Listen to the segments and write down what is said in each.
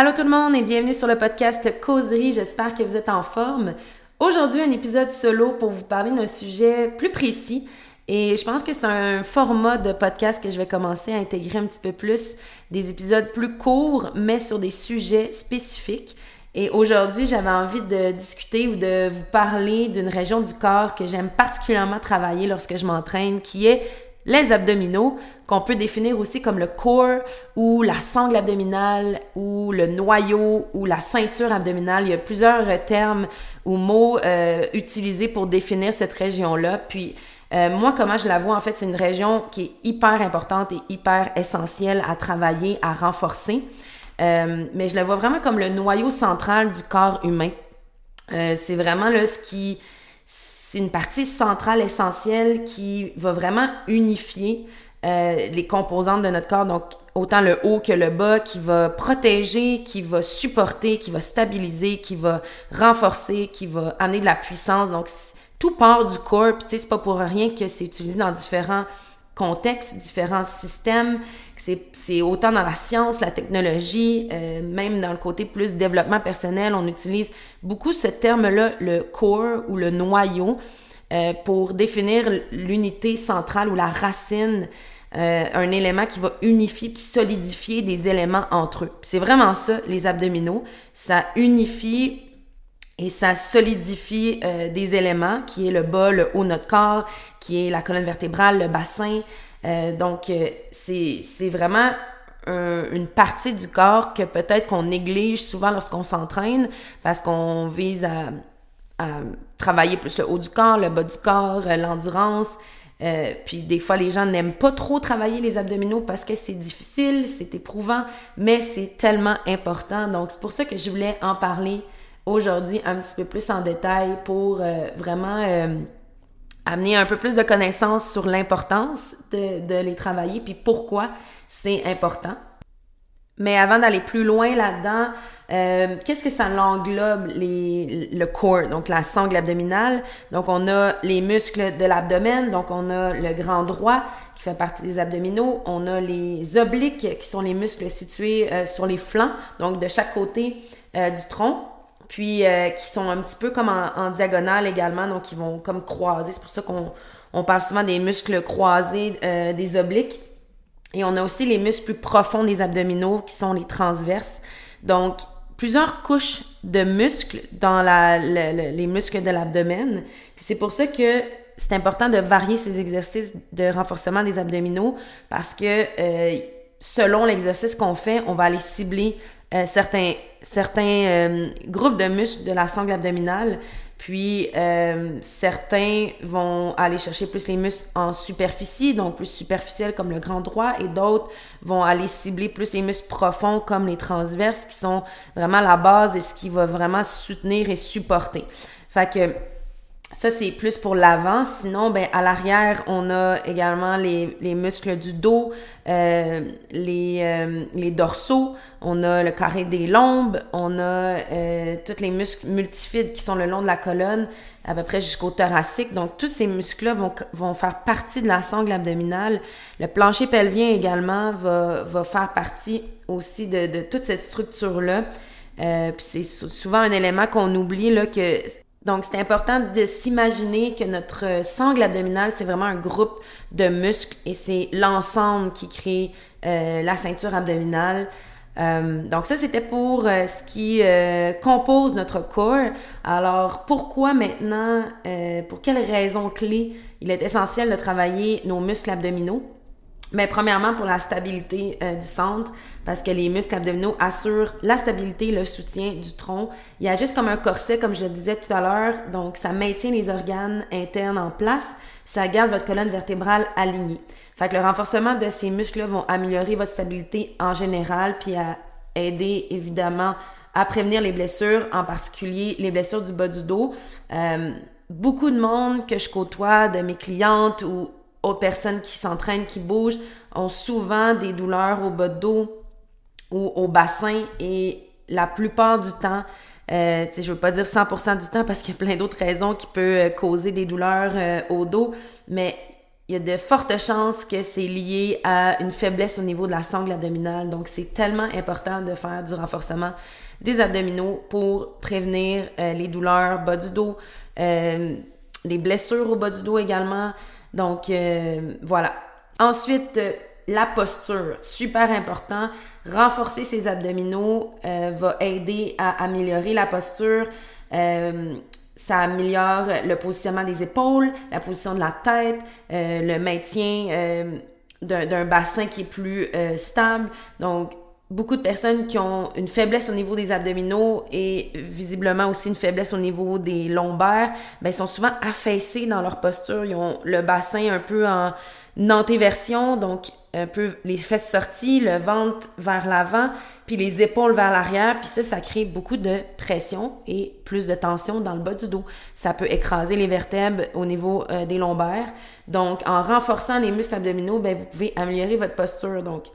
Allô tout le monde et bienvenue sur le podcast Causerie. J'espère que vous êtes en forme. Aujourd'hui, un épisode solo pour vous parler d'un sujet plus précis. Et je pense que c'est un format de podcast que je vais commencer à intégrer un petit peu plus, des épisodes plus courts, mais sur des sujets spécifiques. Et aujourd'hui, j'avais envie de discuter ou de vous parler d'une région du corps que j'aime particulièrement travailler lorsque je m'entraîne, qui est les abdominaux, qu'on peut définir aussi comme le core ou la sangle abdominale ou le noyau ou la ceinture abdominale. Il y a plusieurs termes ou mots euh, utilisés pour définir cette région-là. Puis euh, moi, comment je la vois, en fait, c'est une région qui est hyper importante et hyper essentielle à travailler, à renforcer. Euh, mais je la vois vraiment comme le noyau central du corps humain. c'est vraiment là ce qui c'est une partie centrale essentielle qui va vraiment unifier euh, les composantes de notre corps, donc autant le haut que le bas, qui va protéger, qui va supporter, qui va stabiliser, qui va renforcer, qui va amener de la puissance. Donc, tout part du corps. Puis, c'est pas pour rien que c'est utilisé dans différents contextes, différents systèmes. C'est autant dans la science, la technologie, euh, même dans le côté plus développement personnel, on utilise beaucoup ce terme-là, le core ou le noyau, euh, pour définir l'unité centrale ou la racine, euh, un élément qui va unifier puis solidifier des éléments entre eux. C'est vraiment ça, les abdominaux. Ça unifie et ça solidifie euh, des éléments qui est le bas, le haut de notre corps, qui est la colonne vertébrale, le bassin. Euh, donc, euh, c'est vraiment une partie du corps que peut-être qu'on néglige souvent lorsqu'on s'entraîne parce qu'on vise à, à, travailler plus le haut du corps, le bas du corps, l'endurance. puis des fois, les gens n'aiment pas trop travailler les abdominaux parce que c'est difficile, c'est éprouvant, mais c'est tellement important. Donc, c'est pour ça que je voulais en parler aujourd'hui un petit peu plus en détail pour euh, vraiment euh, amener un peu plus de connaissances sur l'importance de, les travailler, puis pourquoi c'est important. Mais avant d'aller plus loin là-dedans, euh, qu'est-ce que ça l'englobe, le corps, donc la sangle abdominale? Donc, on a les muscles de l'abdomen, donc on a le grand droit qui fait partie des abdominaux. On a les obliques qui sont les muscles situés sur les flancs, donc de chaque côté du tronc puis euh, qui sont un petit peu comme en, diagonale également, donc ils vont comme croiser. C'est pour ça qu'on on parle souvent des muscles croisés euh, des obliques. Et on a aussi les muscles plus profonds des abdominaux qui sont les transverses. Donc, plusieurs couches de muscles dans la, les muscles de l'abdomen. C'est pour ça que c'est important de varier ces exercices de renforcement des abdominaux parce que euh, selon l'exercice qu'on fait, on va aller cibler euh, certains, certains euh, groupes de muscles de la sangle abdominale. Puis euh, certains vont aller chercher plus les muscles en superficie, donc plus superficiels comme le grand droit, et d'autres vont aller cibler plus les muscles profonds comme les transverses, qui sont vraiment la base de ce qui va vraiment soutenir et supporter. Fait ça, c'est plus pour l'avant. Sinon, ben, à l'arrière, on a également les, les muscles du dos, euh, les, euh, les dorsaux, on a le carré des lombes, on a euh, tous les muscles multifides qui sont le long de la colonne, à peu près jusqu'au thoracique. Donc, tous ces muscles-là vont, vont faire partie de la sangle abdominale. Le plancher pelvien également va, va faire partie aussi de, de toute cette structure-là. Euh, puis c'est souvent un élément qu'on oublie, là, que donc, c'est important de s'imaginer que notre sangle abdominale, c'est vraiment un groupe de muscles et c'est l'ensemble qui crée euh, la ceinture abdominale. Euh, donc ça, c'était pour euh, ce qui compose notre corps. Alors, pourquoi maintenant, pour quelles raisons clés il est essentiel de travailler nos muscles abdominaux? Mais premièrement, pour la stabilité du centre, parce que les muscles abdominaux assurent la stabilité, le soutien du tronc. Il agissent comme un corset, comme je le disais tout à l'heure, donc ça maintient les organes internes en place, ça garde votre colonne vertébrale alignée. Fait que le renforcement de ces muscles-là vont améliorer votre stabilité en général, puis aider évidemment à prévenir les blessures, en particulier les blessures du bas du dos. Euh, beaucoup de monde que je côtoie, de mes clientes ou autres personnes qui s'entraînent, qui bougent, ont souvent des douleurs au bas de dos, ou au bassin et la plupart du temps, euh, je veux pas dire 100% du temps parce qu'il y a plein d'autres raisons qui peuvent euh, causer des douleurs euh, au dos, mais il y a de fortes chances que c'est lié à une faiblesse au niveau de la sangle abdominale. Donc, c'est tellement important de faire du renforcement des abdominaux pour prévenir euh, les douleurs bas du dos, les blessures au bas du dos également. Donc, voilà. Ensuite, la posture, super important. Renforcer ses abdominaux va aider à améliorer la posture. ça améliore le positionnement des épaules, la position de la tête, le maintien d'un bassin qui est plus stable. Donc, beaucoup de personnes qui ont une faiblesse au niveau des abdominaux et visiblement aussi une faiblesse au niveau des lombaires, ben, sont souvent affaissés dans leur posture. Ils ont le bassin un peu en antéversion, donc un peu les fesses sorties, le ventre vers l'avant, puis les épaules vers l'arrière, puis ça, ça crée beaucoup de pression et plus de tension dans le bas du dos. Ça peut écraser les vertèbres au niveau euh, des lombaires. Donc, en renforçant les muscles abdominaux, ben, vous pouvez améliorer votre posture. Donc,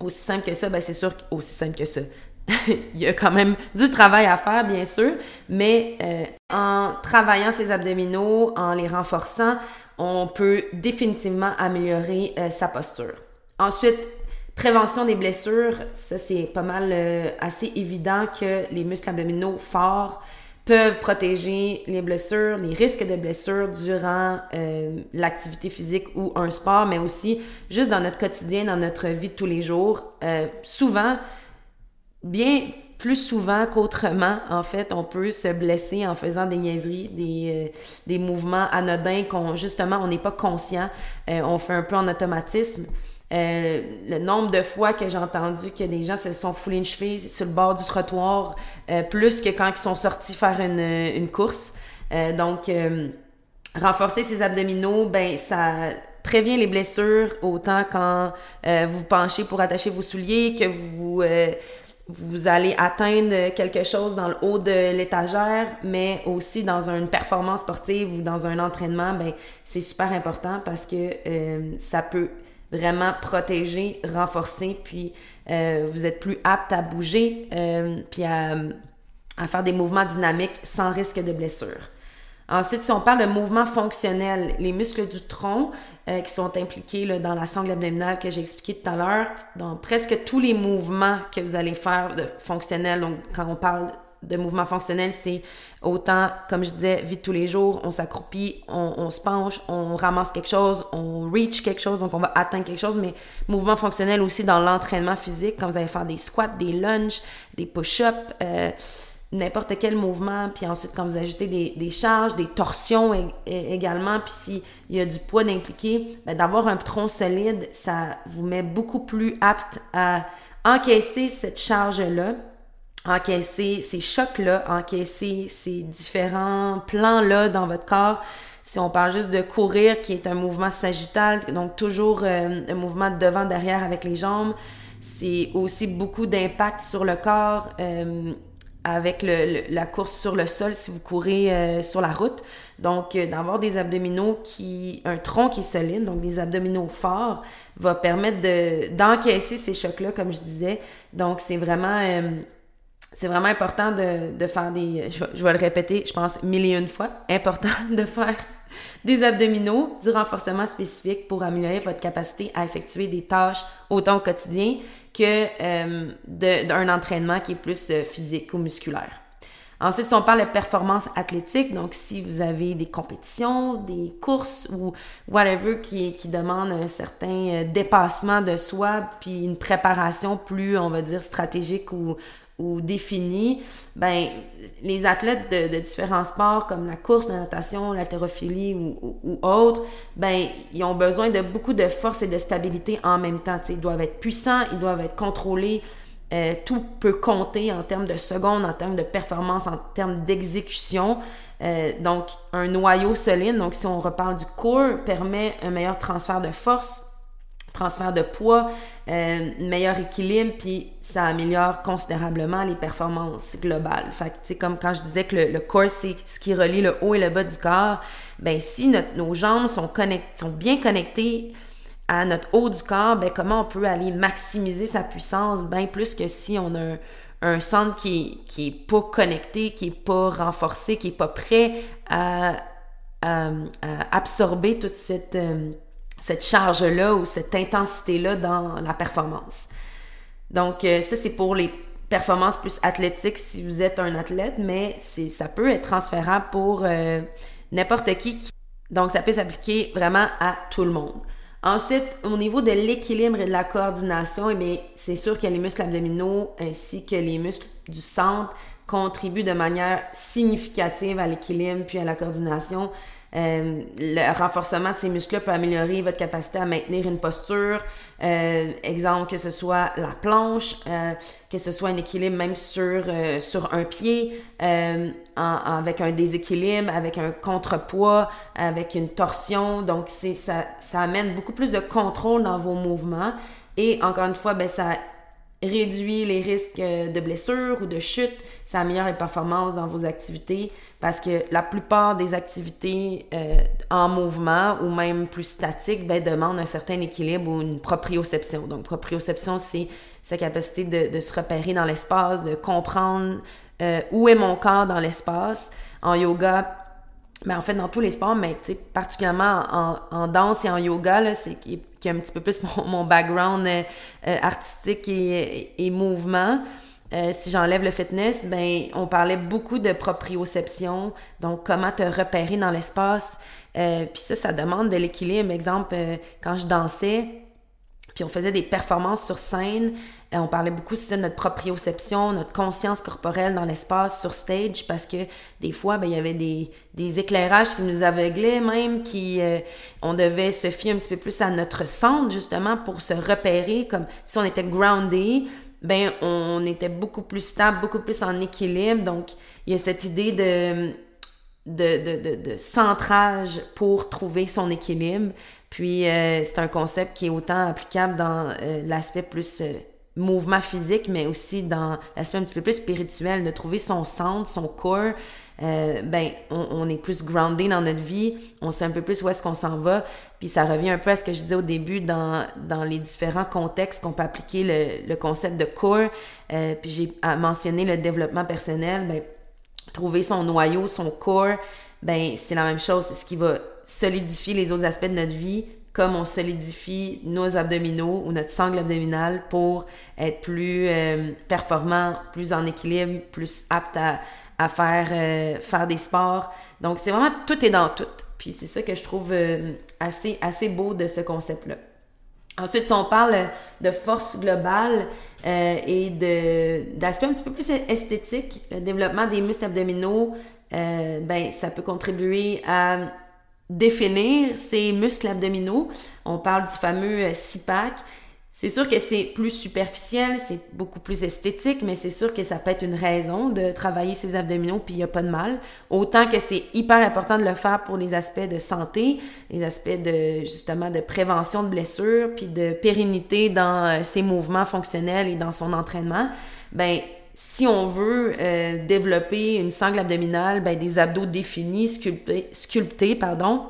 aussi simple que ça, ben c'est sûr aussi simple que ça. Il y a quand même du travail à faire, bien sûr, mais euh, en travaillant ses abdominaux, en les renforçant, on peut définitivement améliorer euh, sa posture. Ensuite, prévention des blessures, ça c'est pas mal euh, assez évident que les muscles abdominaux forts peuvent protéger les blessures, les risques de blessures durant euh, l'activité physique ou un sport, mais aussi juste dans notre quotidien, dans notre vie de tous les jours. Euh, souvent, bien plus souvent qu'autrement, en fait, on peut se blesser en faisant des niaiseries, des, euh, des mouvements anodins qu'on, justement, on n'est pas conscient, on fait un peu en automatisme. Euh, le nombre de fois que j'ai entendu que des gens se sont foulés une cheville sur le bord du trottoir, euh, plus que quand ils sont sortis faire une, une course. Euh, donc, renforcer ses abdominaux, ben ça prévient les blessures autant quand vous penchez pour attacher vos souliers que vous vous allez atteindre quelque chose dans le haut de l'étagère, mais aussi dans une performance sportive ou dans un entraînement, ben c'est super important parce que ça peut vraiment protéger, renforcer, puis euh, vous êtes plus apte à bouger, euh, puis à, faire des mouvements dynamiques sans risque de blessure. Ensuite, si on parle de mouvements fonctionnels, les muscles du tronc euh, qui sont impliqués là, dans la sangle abdominale que j'ai expliqué tout à l'heure, dans presque tous les mouvements que vous allez faire de fonctionnels, donc quand on parle de mouvement fonctionnel, c'est autant, comme je disais, vie de tous les jours, on s'accroupit, on, se penche, on ramasse quelque chose, on reach quelque chose, donc on va atteindre quelque chose, mais mouvement fonctionnel aussi dans l'entraînement physique, quand vous allez faire des squats, des lunges, des push-ups, euh, n'importe quel mouvement, puis ensuite quand vous ajoutez des, charges, des torsions également, puis s'il y a du poids d'impliquer, ben, d'avoir un tronc solide, ça vous met beaucoup plus apte à encaisser cette charge-là encaisser ces chocs-là, encaisser ces différents plans-là dans votre corps. Si on parle juste de courir, qui est un mouvement sagittal, donc toujours euh, un mouvement de devant-derrière avec les jambes, c'est aussi beaucoup d'impact sur le corps euh, avec la course sur le sol si vous courez euh, sur la route. Donc, d'avoir des abdominaux qui, un tronc qui est solide, donc des abdominaux forts, va permettre d'encaisser ces chocs-là, comme je disais. Donc, c'est vraiment c'est vraiment important de, faire des. Je, vais le répéter, je pense, mille et une fois. Important de faire des abdominaux, du renforcement spécifique pour améliorer votre capacité à effectuer des tâches autant au quotidien que euh, d'un entraînement qui est plus euh, physique ou musculaire. Ensuite, si on parle de performance athlétique, donc si vous avez des compétitions, des courses ou whatever qui, qui demandent un certain euh, dépassement de soi, puis une préparation plus, on va dire, stratégique ou, ou définis, ben, les athlètes de, différents sports comme la course, la natation, l'haltérophilie ou, autres, ben, ils ont besoin de beaucoup de force et de stabilité en même temps. ils doivent être puissants, ils doivent être contrôlés. Euh, tout peut compter en termes de secondes, en termes de performance, en termes d'exécution. Euh, donc, un noyau solide, donc si on reparle du core, permet un meilleur transfert de force, transfert de poids, euh, meilleur équilibre, puis ça améliore considérablement les performances globales. Fait que, tu comme quand je disais que le, corps, c'est ce qui relie le haut et le bas du corps, ben si nos jambes sont, sont bien connectées à notre haut du corps, ben comment on peut aller maximiser sa puissance bien plus que si on a un, centre qui, qui est pas connecté, qui est pas renforcé, qui est pas prêt à, absorber toute cette... Euh, cette charge-là ou cette intensité-là dans la performance. Donc, euh, ça, c'est pour les performances plus athlétiques si vous êtes un athlète, mais ça peut être transférable pour euh, n'importe qui. Donc, ça peut s'appliquer vraiment à tout le monde. Ensuite, au niveau de l'équilibre et de la coordination, eh c'est sûr que les muscles abdominaux ainsi que les muscles du centre contribuent de manière significative à l'équilibre puis à la coordination. Euh, le renforcement de ces muscles-là peut améliorer votre capacité à maintenir une posture. Euh, exemple, que ce soit la planche, euh, que ce soit un équilibre même sur, sur un pied, avec un déséquilibre, avec un contrepoids, avec une torsion. Donc, ça, ça amène beaucoup plus de contrôle dans vos mouvements. Et encore une fois, ben, ça réduit les risques de blessures ou de chute. Ça améliore les performances dans vos activités parce que la plupart des activités euh, en mouvement ou même plus statiques ben, demandent un certain équilibre ou une proprioception. Donc, proprioception, c'est sa capacité de, se repérer dans l'espace, de comprendre euh, où est mon corps dans l'espace. En yoga, mais ben, en fait, dans tous les sports, mais particulièrement en, danse et en yoga, c'est qui, est un petit peu plus mon, background euh, artistique et, et mouvement. Euh, si j'enlève le fitness, ben on parlait beaucoup de proprioception, donc comment te repérer dans l'espace. Euh, puis ça, ça demande de l'équilibre. Exemple, euh, quand je dansais, puis on faisait des performances sur scène, on parlait beaucoup de notre proprioception, notre conscience corporelle dans l'espace sur stage, parce que des fois, ben, il y avait des, des, éclairages qui nous aveuglaient même, qui on devait se fier un petit peu plus à notre centre justement pour se repérer, comme si on était groundé ben on était beaucoup plus stable, beaucoup plus en équilibre. Donc, il y a cette idée de, de, de, centrage pour trouver son équilibre. Puis, euh, c'est un concept qui est autant applicable dans euh, l'aspect plus euh, mouvement physique, mais aussi dans l'aspect un petit peu plus spirituel, de trouver son centre, son corps, euh, ben, on, est plus groundé dans notre vie, on sait un peu plus où est-ce qu'on s'en va. Puis ça revient un peu à ce que je disais au début dans, dans les différents contextes qu'on peut appliquer le, le concept de core. Euh, puis j'ai mentionné le développement personnel. Ben, trouver son noyau, son core, ben, c'est la même chose. C'est ce qui va solidifier les autres aspects de notre vie, comme on solidifie nos abdominaux ou notre sangle abdominale pour être plus euh, performant, plus en équilibre, plus apte à, faire, euh, faire des sports. Donc, c'est vraiment tout est dans tout. Puis c'est ça que je trouve euh, assez, assez beau de ce concept-là. Ensuite, si on parle de force globale et d'aspect un petit peu plus esthétique, le développement des muscles abdominaux, ben, ça peut contribuer à définir ces muscles abdominaux. On parle du fameux six-pack. C'est sûr que c'est plus superficiel, c'est beaucoup plus esthétique, mais c'est sûr que ça peut être une raison de travailler ses abdominaux, puis il n'y a pas de mal. Autant que c'est hyper important de le faire pour les aspects de santé, les aspects de justement de prévention de blessures, puis de pérennité dans euh, ses mouvements fonctionnels et dans son entraînement. Ben si on veut euh, développer une sangle abdominale, ben des abdos définis, sculptés, sculptés pardon,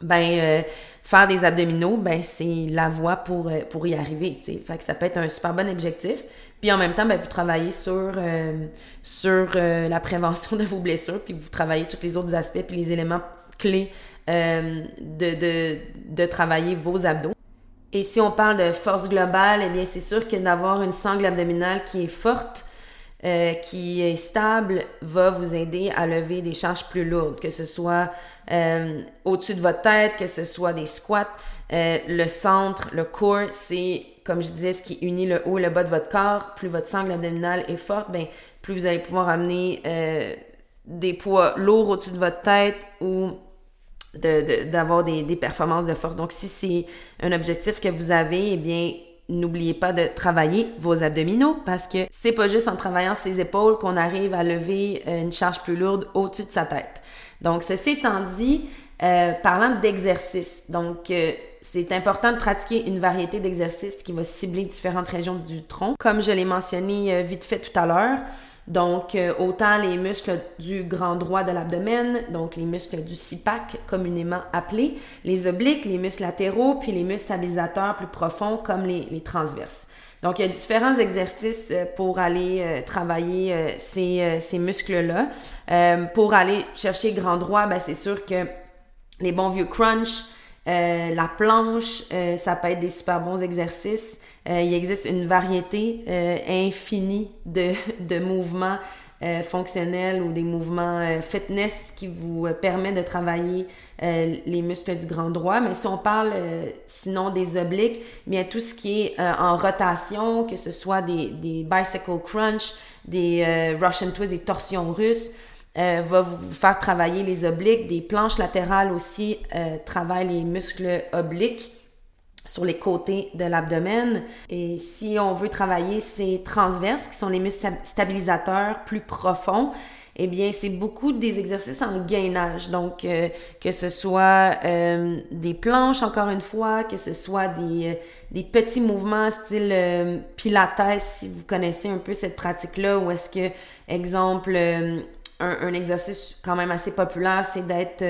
ben euh, faire des abdominaux, ben c'est la voie pour, euh, pour y arriver. T'sais. Fait que ça peut être un super bon objectif. Puis en même temps, ben, vous travaillez sur, euh, sur euh, la prévention de vos blessures, puis vous travaillez tous les autres aspects, puis les éléments clés de, de, de travailler vos abdos. Et si on parle de force globale, eh bien c'est sûr que d'avoir une sangle abdominale qui est forte, euh, qui est stable va vous aider à lever des charges plus lourdes, que ce soit euh, au-dessus de votre tête, que ce soit des squats. Euh, le centre, le core, c'est, comme je disais, ce qui unit le haut et le bas de votre corps. Plus votre sangle abdominale est forte, ben, plus vous allez pouvoir amener des poids lourds au-dessus de votre tête ou d'avoir des, des performances de force. Donc, si c'est un objectif que vous avez, eh bien, n'oubliez pas de travailler vos abdominaux parce que c'est pas juste en travaillant ses épaules qu'on arrive à lever euh, une charge plus lourde au-dessus de sa tête. Donc, ceci étant dit, euh, parlant d'exercice, donc euh, c'est important de pratiquer une variété d'exercices qui va cibler différentes régions du tronc. Comme je l'ai mentionné vite fait tout à l'heure, donc, euh, autant les muscles du grand droit de l'abdomen, donc les muscles du six-pack communément appelés, les obliques, les muscles latéraux, puis les muscles stabilisateurs plus profonds comme les, transverses. Donc, il y a différents exercices euh, pour aller euh, travailler ces, ces muscles-là. pour aller chercher grand droit, ben, c'est sûr que les bons vieux crunch, la planche, ça peut être des super bons exercices. Il existe une variété infinie de, de mouvements fonctionnels ou des mouvements fitness qui vous permettent de travailler euh, les muscles du grand droit. Mais si on parle euh, sinon des obliques, bien tout ce qui est euh, en rotation, que ce soit des, des bicycle crunch, des Russian twists, des torsions russes, va vous faire travailler les obliques. Des planches latérales aussi travaillent les muscles obliques sur les côtés de l'abdomen. Et si on veut travailler ces transverses, qui sont les muscles stabilisateurs plus profonds, eh bien, c'est beaucoup des exercices en gainage. Donc, euh, que ce soit euh, des planches, encore une fois, que ce soit des, euh, des petits mouvements style pilates, si vous connaissez un peu cette pratique-là, ou est-ce que, exemple, un, un, exercice quand même assez populaire, c'est d'être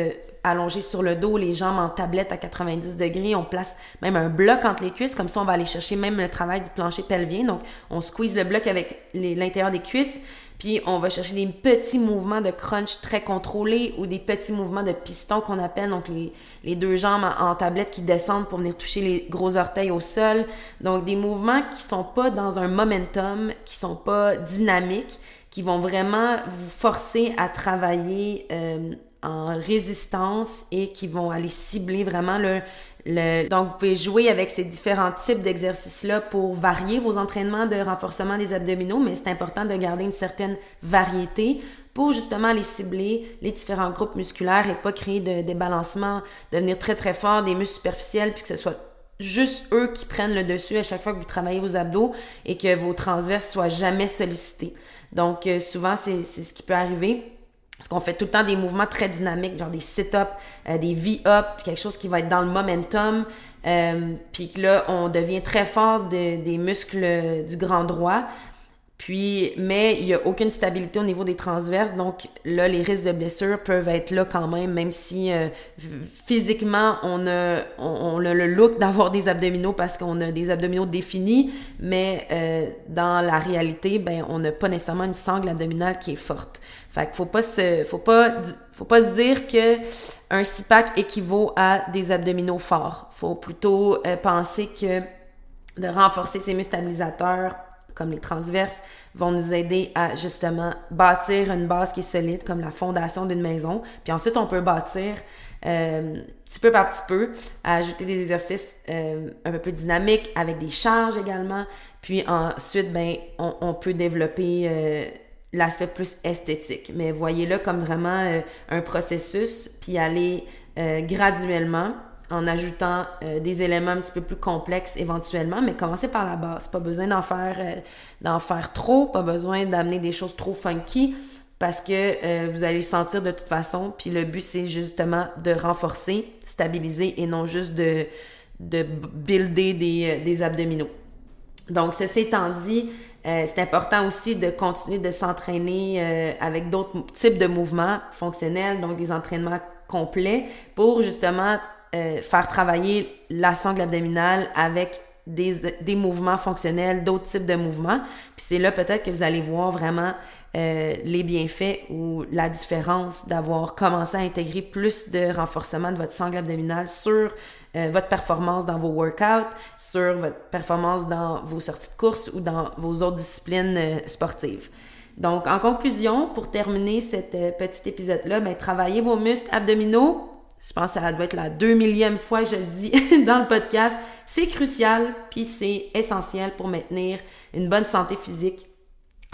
allongé sur le dos, les jambes en tablette à 90 degrés. On place même un bloc entre les cuisses, comme ça on va aller chercher même le travail du plancher pelvien. Donc, on squeeze le bloc avec l'intérieur des cuisses. Puis on va chercher des petits mouvements de crunch très contrôlés ou des petits mouvements de piston qu'on appelle, donc les, deux jambes en, tablette qui descendent pour venir toucher les gros orteils au sol. Donc des mouvements qui sont pas dans un momentum, qui sont pas dynamiques, qui vont vraiment vous forcer à travailler euh, en résistance et qui vont aller cibler vraiment le, donc, vous pouvez jouer avec ces différents types d'exercices-là pour varier vos entraînements de renforcement des abdominaux, mais c'est important de garder une certaine variété pour justement les cibler, les différents groupes musculaires et pas créer de débalancement, devenir très très fort, des muscles superficiels, puis que ce soit juste eux qui prennent le dessus à chaque fois que vous travaillez vos abdos et que vos transverses soient jamais sollicités. Donc, euh, souvent, c'est ce qui peut arriver. Parce qu'on fait tout le temps des mouvements très dynamiques, genre des sit-ups, euh, des V-ups, quelque chose qui va être dans le momentum. Euh, puis que là, on devient très fort des muscles du grand droit. Puis, mais il n'y a aucune stabilité au niveau des transverses. Donc là, les risques de blessure peuvent être là quand même, même si euh, physiquement, on a, on, a le look d'avoir des abdominaux parce qu'on a des abdominaux définis. Mais euh, dans la réalité, ben, on n'a pas nécessairement une sangle abdominale qui est forte. Fait qu'il faut pas se, faut pas, faut pas se dire que un six-pack équivaut à des abdominaux forts. Faut plutôt euh, penser que de renforcer ses muscles stabilisateurs comme les transverses, vont nous aider à justement bâtir une base qui est solide, comme la fondation d'une maison. Puis ensuite, on peut bâtir euh, petit peu par petit peu, ajouter des exercices euh, un peu plus dynamiques avec des charges également. Puis ensuite, ben, on, peut développer euh, l'aspect plus esthétique. Mais voyez-le comme vraiment un processus, puis aller graduellement en ajoutant euh, des éléments un petit peu plus complexes éventuellement, mais commencez par la base. Pas besoin d'en faire, euh, faire trop, pas besoin d'amener des choses trop funky parce que euh, vous allez sentir de toute façon. Puis le but, c'est justement de renforcer, stabiliser et non juste de, de builder des, des abdominaux. Donc, ceci étant dit, c'est important aussi de continuer de s'entraîner avec d'autres types de mouvements fonctionnels, donc des entraînements complets pour justement euh, faire travailler la sangle abdominale avec des, des mouvements fonctionnels, d'autres types de mouvements. Puis c'est là peut-être que vous allez voir vraiment euh, les bienfaits ou la différence d'avoir commencé à intégrer plus de renforcement de votre sangle abdominale sur euh, votre performance dans vos workouts, sur votre performance dans vos sorties de course ou dans vos autres disciplines sportives. Donc, en conclusion, pour terminer cet petit épisode-là, ben, travaillez vos muscles abdominaux, je pense que ça doit être la deux millième fois que je le dis dans le podcast. C'est crucial, puis c'est essentiel pour maintenir une bonne santé physique,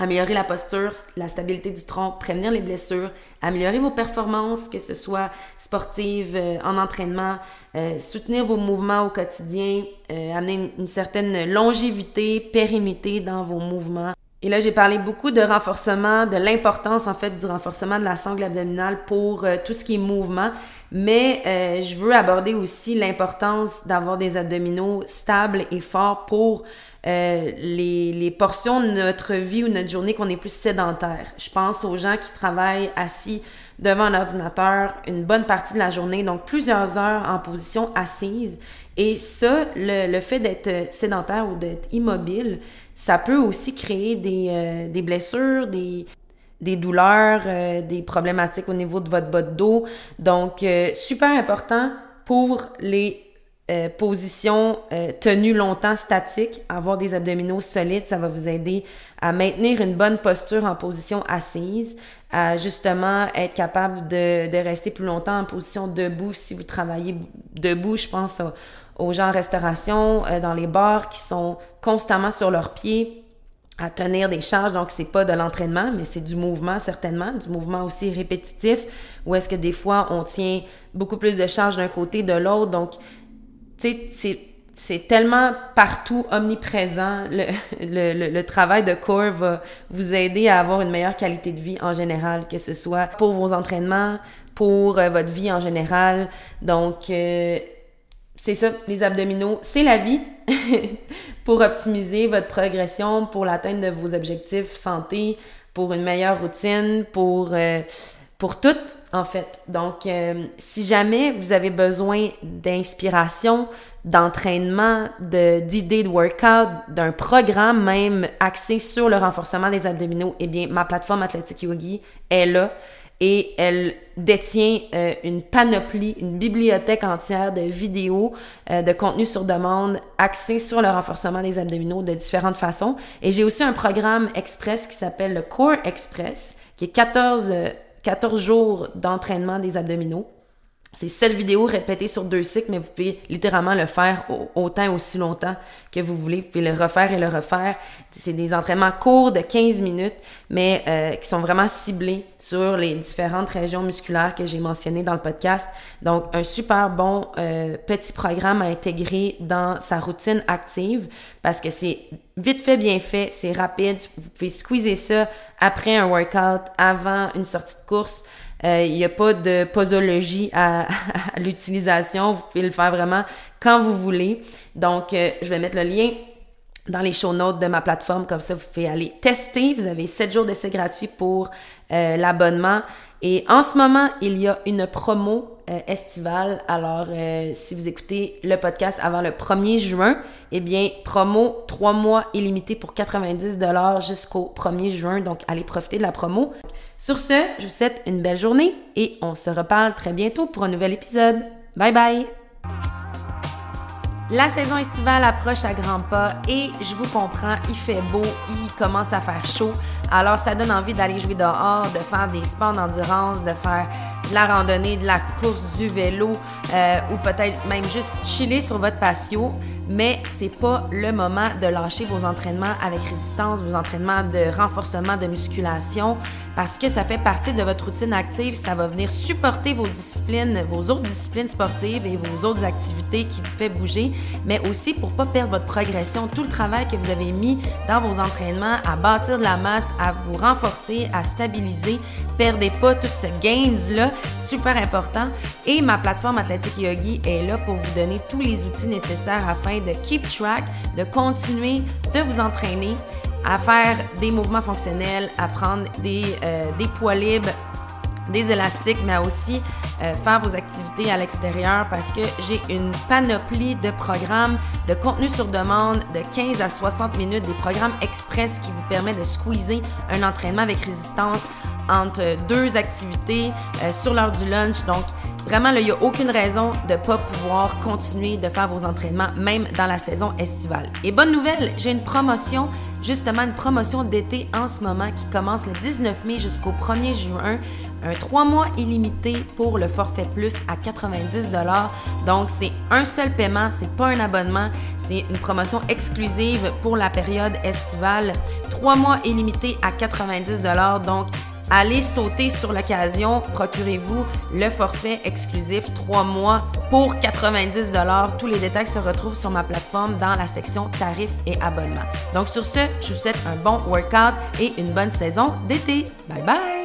améliorer la posture, la stabilité du tronc, prévenir les blessures, améliorer vos performances, que ce soit sportives, euh, en entraînement, euh, soutenir vos mouvements au quotidien, euh, amener une certaine longévité, pérennité dans vos mouvements. Et là, j'ai parlé beaucoup de renforcement, de l'importance en fait du renforcement de la sangle abdominale pour euh, tout ce qui est mouvement, mais euh, je veux aborder aussi l'importance d'avoir des abdominaux stables et forts pour euh, les, les, portions de notre vie ou notre journée qu'on est plus sédentaire. Je pense aux gens qui travaillent assis devant un ordinateur une bonne partie de la journée, donc plusieurs heures en position assise. Et ça, le, le fait d'être sédentaire ou d'être immobile, ça peut aussi créer des, euh, des blessures, des, des douleurs, euh, des problématiques au niveau de votre bas de dos. Donc, euh, super important pour les euh, positions euh, tenues longtemps statiques, avoir des abdominaux solides, ça va vous aider à maintenir une bonne posture en position assise, à justement être capable de, de rester plus longtemps en position debout si vous travaillez debout. Je pense aux gens en restauration, euh, dans les bars qui sont constamment sur leurs pieds à tenir des charges. Donc, c'est pas de l'entraînement, mais c'est du mouvement, certainement, du mouvement aussi répétitif, où est-ce que des fois, on tient beaucoup plus de charges d'un côté, de l'autre. Donc, tu sais, c'est tellement partout omniprésent. Le, le, le, travail de corps va vous aider à avoir une meilleure qualité de vie en général, que ce soit pour vos entraînements, pour euh, votre vie en général. Donc, euh, c'est ça, les abdominaux, c'est la vie pour optimiser votre progression, pour l'atteinte de vos objectifs santé, pour une meilleure routine, pour, euh, pour tout en fait. Donc, euh, si jamais vous avez besoin d'inspiration, d'entraînement, d'idées de, workout, d'un programme même axé sur le renforcement des abdominaux, eh bien, ma plateforme Athletic Yogi est là et elle détient euh, une panoplie, une bibliothèque entière de vidéos, euh, de contenu sur demande axé sur le renforcement des abdominaux de différentes façons. Et j'ai aussi un programme express qui s'appelle le Core Express, qui est 14 14 jours d'entraînement des abdominaux. C'est 7 vidéos répétées sur deux cycles, mais vous pouvez littéralement le faire autant et aussi longtemps que vous voulez. Vous pouvez le refaire et le refaire. C'est des entraînements courts de 15 minutes, mais euh, qui sont vraiment ciblés sur les différentes régions musculaires que j'ai mentionnées dans le podcast. Donc, un super bon euh, petit programme à intégrer dans sa routine active parce que c'est vite fait, bien fait, c'est rapide. Vous pouvez squeezer ça après un workout, avant une sortie de course. Euh, il n'y a pas de posologie à, l'utilisation. Vous pouvez le faire vraiment quand vous voulez. Donc, euh, je vais mettre le lien dans les show notes de ma plateforme. Comme ça, vous pouvez aller tester. Vous avez 7 jours d'essai gratuit pour euh, l'abonnement. Et en ce moment, il y a une promo estivale. Alors, si vous écoutez le podcast avant le 1er juin, eh bien, promo 3 mois illimité pour 90 jusqu'au 1er juin. Donc, allez profiter de la promo. Sur ce, je vous souhaite une belle journée et on se reparle très bientôt pour un nouvel épisode. Bye bye! La saison estivale approche à grands pas et je vous comprends, il fait beau, il commence à faire chaud. Alors ça donne envie d'aller jouer dehors, de faire des sports d'endurance, de faire de la randonnée, de la course, du vélo euh, ou peut-être même juste chiller sur votre patio mais c'est pas le moment de lâcher vos entraînements avec résistance, vos entraînements de renforcement de musculation, parce que ça fait partie de votre routine active. Ça va venir supporter vos disciplines, vos autres disciplines sportives et vos autres activités qui vous fait bouger, mais aussi pour pas perdre votre progression, tout le travail que vous avez mis dans vos entraînements à bâtir de la masse, à vous renforcer, à stabiliser. Perdez pas tout ce gains-là, super important. Et ma plateforme Athletic Yogi est là pour vous donner tous les outils nécessaires afin de keep track, de continuer de vous entraîner à faire des mouvements fonctionnels, à prendre des, euh, poids libres, des élastiques, mais aussi euh, faire vos activités à l'extérieur parce que j'ai une panoplie de programmes, de contenu sur demande de 15 à 60 minutes, des programmes express qui vous permettent de squeezer un entraînement avec résistance entre deux activités euh, sur l'heure du lunch. Donc, Vraiment, il n'y a aucune raison de ne pas pouvoir continuer de faire vos entraînements, même dans la saison estivale. Et bonne nouvelle, j'ai une promotion, justement une promotion d'été en ce moment qui commence le 19 mai jusqu'au 1er juin. Un 3 mois illimité pour le forfait plus à 90 Donc, c'est un seul paiement, c'est pas un abonnement, c'est une promotion exclusive pour la période estivale. 3 mois illimité à 90 Donc, Allez sauter sur l'occasion, procurez-vous le forfait exclusif 3 mois pour 90 Tous les détails se retrouvent sur ma plateforme dans la section tarifs et abonnements. Donc sur ce, je vous souhaite un bon workout et une bonne saison d'été. Bye bye!